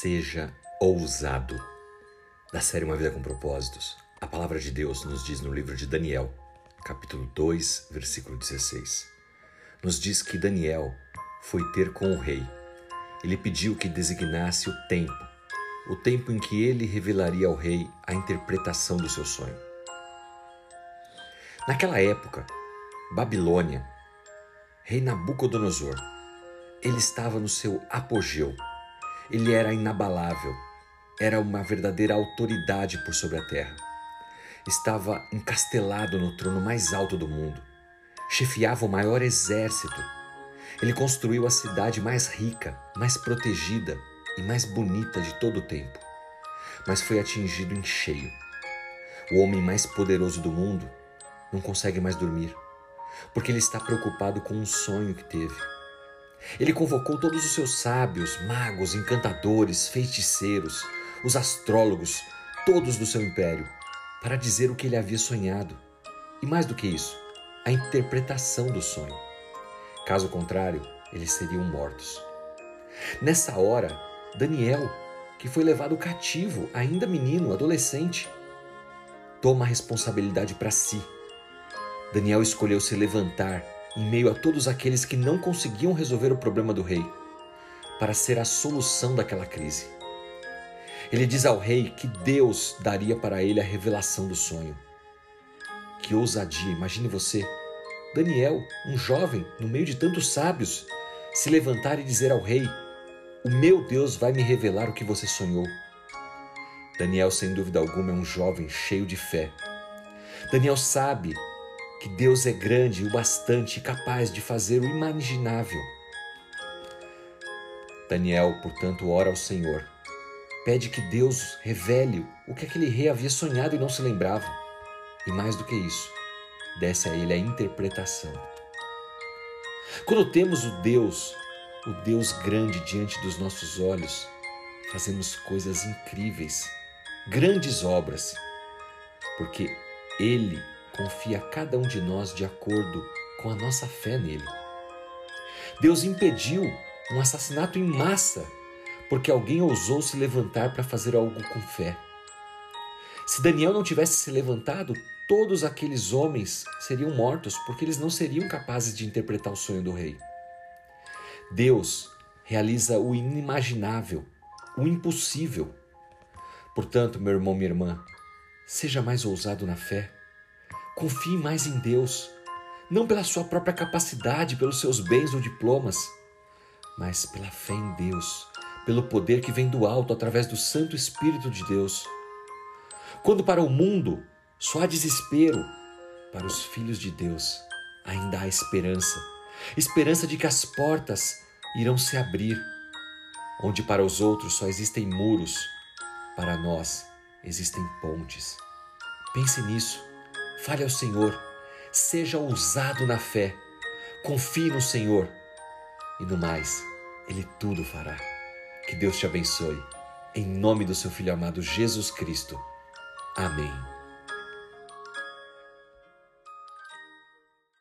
Seja ousado. Da série Uma Vida com Propósitos, a palavra de Deus nos diz no livro de Daniel, capítulo 2, versículo 16. Nos diz que Daniel foi ter com o rei. Ele pediu que designasse o tempo, o tempo em que ele revelaria ao rei a interpretação do seu sonho. Naquela época, Babilônia, rei Nabucodonosor, ele estava no seu apogeu ele era inabalável, era uma verdadeira autoridade por sobre a terra. Estava encastelado no trono mais alto do mundo, chefiava o maior exército. Ele construiu a cidade mais rica, mais protegida e mais bonita de todo o tempo. Mas foi atingido em cheio. O homem mais poderoso do mundo não consegue mais dormir, porque ele está preocupado com um sonho que teve ele convocou todos os seus sábios, magos, encantadores, feiticeiros, os astrólogos, todos do seu império, para dizer o que ele havia sonhado. E mais do que isso, a interpretação do sonho. Caso contrário, eles seriam mortos. Nessa hora, Daniel, que foi levado cativo, ainda menino, adolescente, toma a responsabilidade para si. Daniel escolheu se levantar em meio a todos aqueles que não conseguiam resolver o problema do rei, para ser a solução daquela crise. Ele diz ao rei que Deus daria para ele a revelação do sonho. Que ousadia, imagine você, Daniel, um jovem, no meio de tantos sábios, se levantar e dizer ao rei: O meu Deus vai me revelar o que você sonhou. Daniel, sem dúvida alguma, é um jovem cheio de fé. Daniel sabe que Deus é grande o bastante capaz de fazer o imaginável. Daniel, portanto, ora ao Senhor. Pede que Deus revele o que aquele rei havia sonhado e não se lembrava. E mais do que isso, desse a ele a interpretação. Quando temos o Deus, o Deus grande diante dos nossos olhos, fazemos coisas incríveis, grandes obras, porque Ele confia a cada um de nós de acordo com a nossa fé nele. Deus impediu um assassinato em massa porque alguém ousou se levantar para fazer algo com fé. Se Daniel não tivesse se levantado, todos aqueles homens seriam mortos porque eles não seriam capazes de interpretar o sonho do rei. Deus realiza o inimaginável, o impossível. Portanto, meu irmão, minha irmã, seja mais ousado na fé Confie mais em Deus, não pela sua própria capacidade, pelos seus bens ou diplomas, mas pela fé em Deus, pelo poder que vem do alto através do Santo Espírito de Deus. Quando para o mundo só há desespero, para os filhos de Deus ainda há esperança esperança de que as portas irão se abrir. Onde para os outros só existem muros, para nós existem pontes. Pense nisso. Fale ao Senhor, seja ousado na fé, confie no Senhor e no mais, Ele tudo fará. Que Deus te abençoe. Em nome do seu Filho amado Jesus Cristo. Amém.